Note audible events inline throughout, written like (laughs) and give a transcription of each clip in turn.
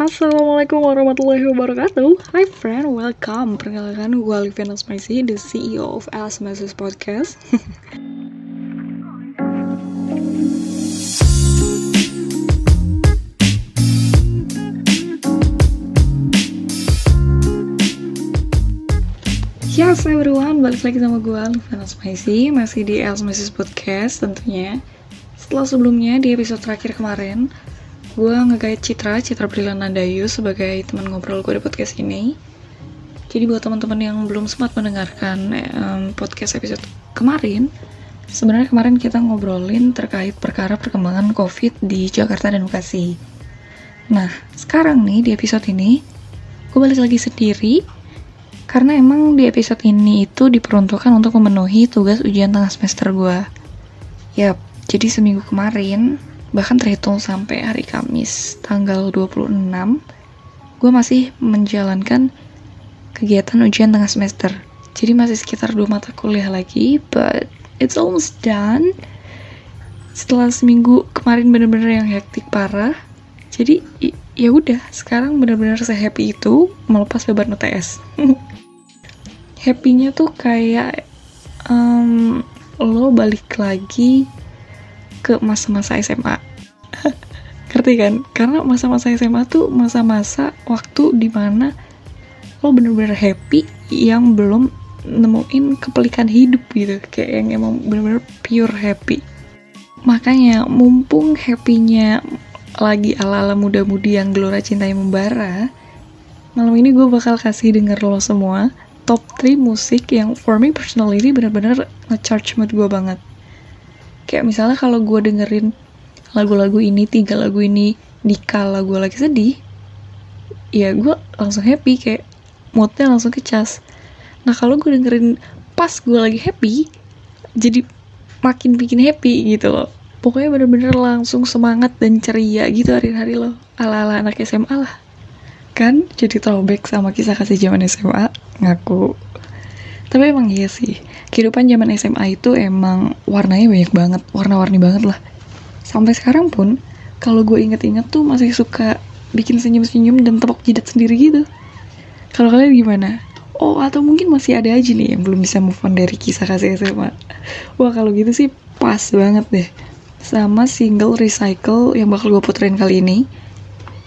Assalamualaikum warahmatullahi wabarakatuh. Hi friend, welcome. Perkenalkan gue Aliviana Smaisi, the CEO of Asmasis Podcast. (laughs) Yes everyone, balik lagi sama gue Aliviana Smaisi Masih di Asmasis Podcast tentunya. Setelah sebelumnya di episode terakhir kemarin gue ngegait Citra, Citra Brilana Dayu sebagai teman ngobrol gue di podcast ini. Jadi buat teman-teman yang belum sempat mendengarkan um, podcast episode kemarin, sebenarnya kemarin kita ngobrolin terkait perkara perkembangan COVID di Jakarta dan Bekasi. Nah, sekarang nih di episode ini, gue balik lagi sendiri karena emang di episode ini itu diperuntukkan untuk memenuhi tugas ujian tengah semester gue. Yap, jadi seminggu kemarin bahkan terhitung sampai hari Kamis tanggal 26 gue masih menjalankan kegiatan ujian tengah semester. Jadi masih sekitar dua mata kuliah lagi but it's almost done. Setelah seminggu kemarin bener-bener yang hektik parah jadi ya udah sekarang bener-bener saya happy itu melepas beban UTS (laughs) happynya tuh kayak um, lo balik lagi ke masa-masa SMA ngerti kan? Karena masa-masa SMA tuh masa-masa waktu di mana lo bener-bener happy yang belum nemuin kepelikan hidup gitu. Kayak yang emang bener-bener pure happy. Makanya mumpung happynya lagi ala-ala muda-mudi yang gelora cinta yang membara malam ini gue bakal kasih denger lo semua top 3 musik yang for me personally bener-bener ngecharge mood gue banget. Kayak misalnya kalau gue dengerin lagu-lagu ini tiga lagu ini di kala gue lagi sedih. Ya gue langsung happy kayak moodnya langsung kecas. Nah kalau gue dengerin pas gue lagi happy jadi makin bikin happy gitu loh. Pokoknya bener-bener langsung semangat dan ceria gitu hari-hari lo ala-ala anak SMA lah. Kan jadi throwback sama kisah kasih zaman SMA ngaku. Tapi emang iya sih. Kehidupan zaman SMA itu emang warnanya banyak banget warna-warni banget lah sampai sekarang pun kalau gue inget-inget tuh masih suka bikin senyum-senyum dan tepuk jidat sendiri gitu. Kalau kalian gimana? Oh atau mungkin masih ada aja nih yang belum bisa move on dari kisah kasih SMA wah kalau gitu sih pas banget deh. Sama single Recycle yang bakal gue puterin kali ini.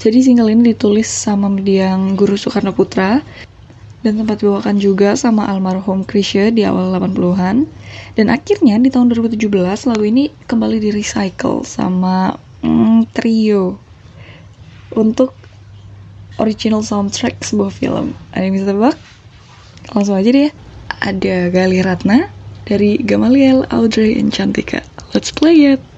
Jadi single ini ditulis sama yang Guru Soekarno Putra dan sempat dibawakan juga sama almarhum Krisya di awal 80-an. Dan akhirnya di tahun 2017 lagu ini kembali di recycle sama mm, trio untuk original soundtrack sebuah film. Ada yang bisa tebak? Langsung aja deh. Ada Gali Ratna dari Gamaliel, Audrey, and Cantika. Let's play it!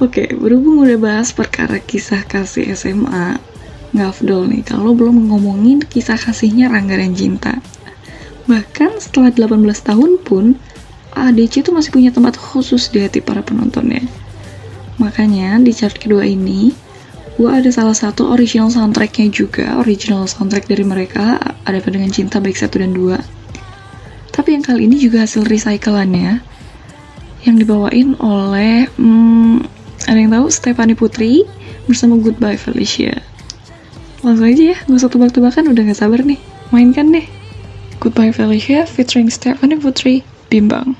Oke, berhubung udah bahas perkara kisah kasih SMA, nggak afdol nih kalau belum ngomongin kisah kasihnya Rangga dan Cinta. Bahkan setelah 18 tahun pun, ADC itu masih punya tempat khusus di hati para penontonnya. Makanya di chart kedua ini, gue ada salah satu original soundtracknya juga, original soundtrack dari mereka, ada dengan Cinta baik satu dan dua. Tapi yang kali ini juga hasil recyclannya, yang dibawain oleh hmm, ada yang tahu Stephanie Putri bersama Goodbye Felicia. Langsung aja ya, gak usah tebak-tebakan, udah gak sabar nih. Mainkan deh. Goodbye Felicia featuring Stephanie Putri, Bimbang.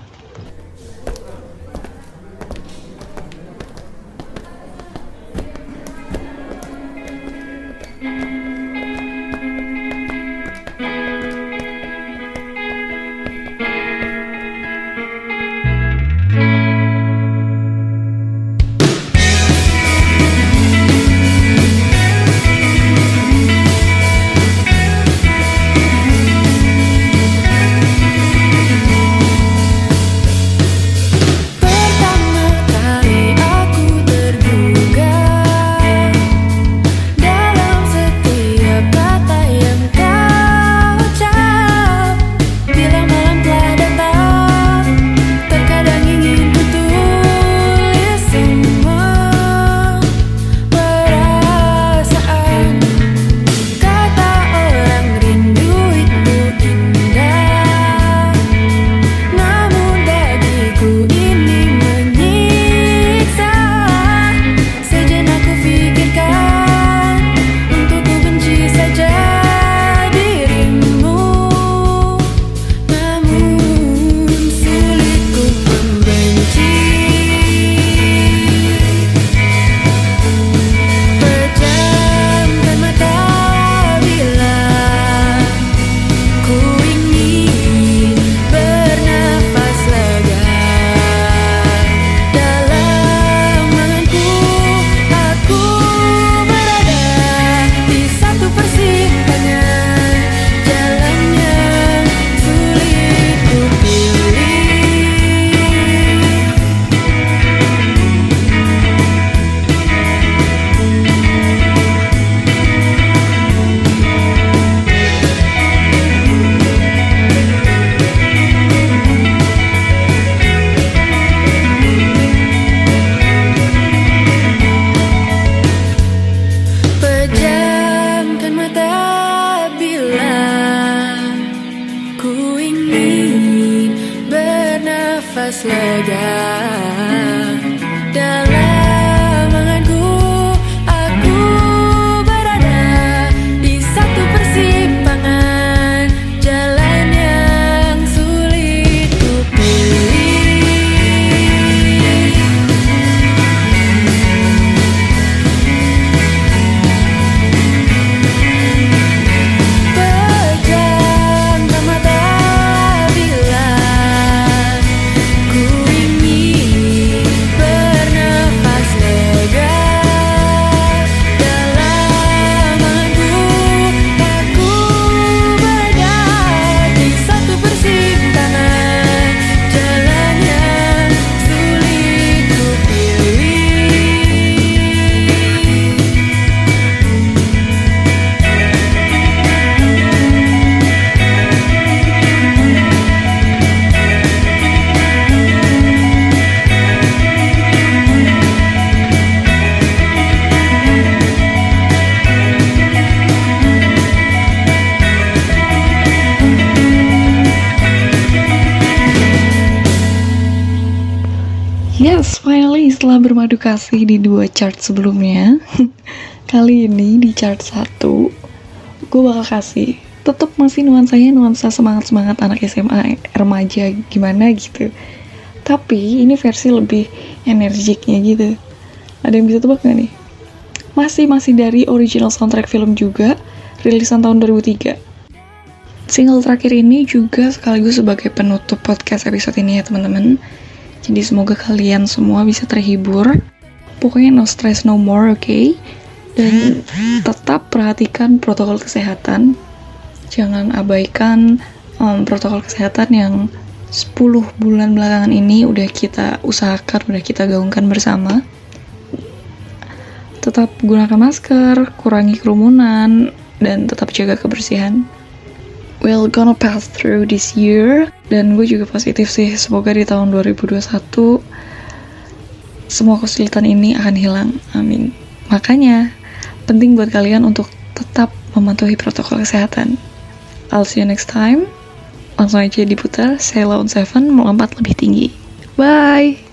Setelah bermadu kasih di dua chart sebelumnya (laughs) Kali ini di chart satu Gue bakal kasih Tetap masih nuansanya nuansa semangat-semangat anak SMA remaja gimana gitu. Tapi ini versi lebih energiknya gitu. Ada yang bisa tebak gak nih? Masih-masih dari original soundtrack film juga Rilisan tahun 2003 Single terakhir ini juga sekaligus sebagai penutup podcast episode ini ya teman-teman jadi semoga kalian semua bisa terhibur. Pokoknya no stress no more, oke? Okay? Dan tetap perhatikan protokol kesehatan. Jangan abaikan um, protokol kesehatan yang 10 bulan belakangan ini udah kita usahakan, udah kita gaungkan bersama. tetap gunakan masker, kurangi kerumunan, dan tetap jaga kebersihan. We're gonna pass through this year dan gue juga positif sih. Semoga di tahun 2021 semua kesulitan ini akan hilang. Amin. Makanya penting buat kalian untuk tetap mematuhi protokol kesehatan. I'll see you next time. Langsung aja diputar Sailor on Seven melompat lebih tinggi. Bye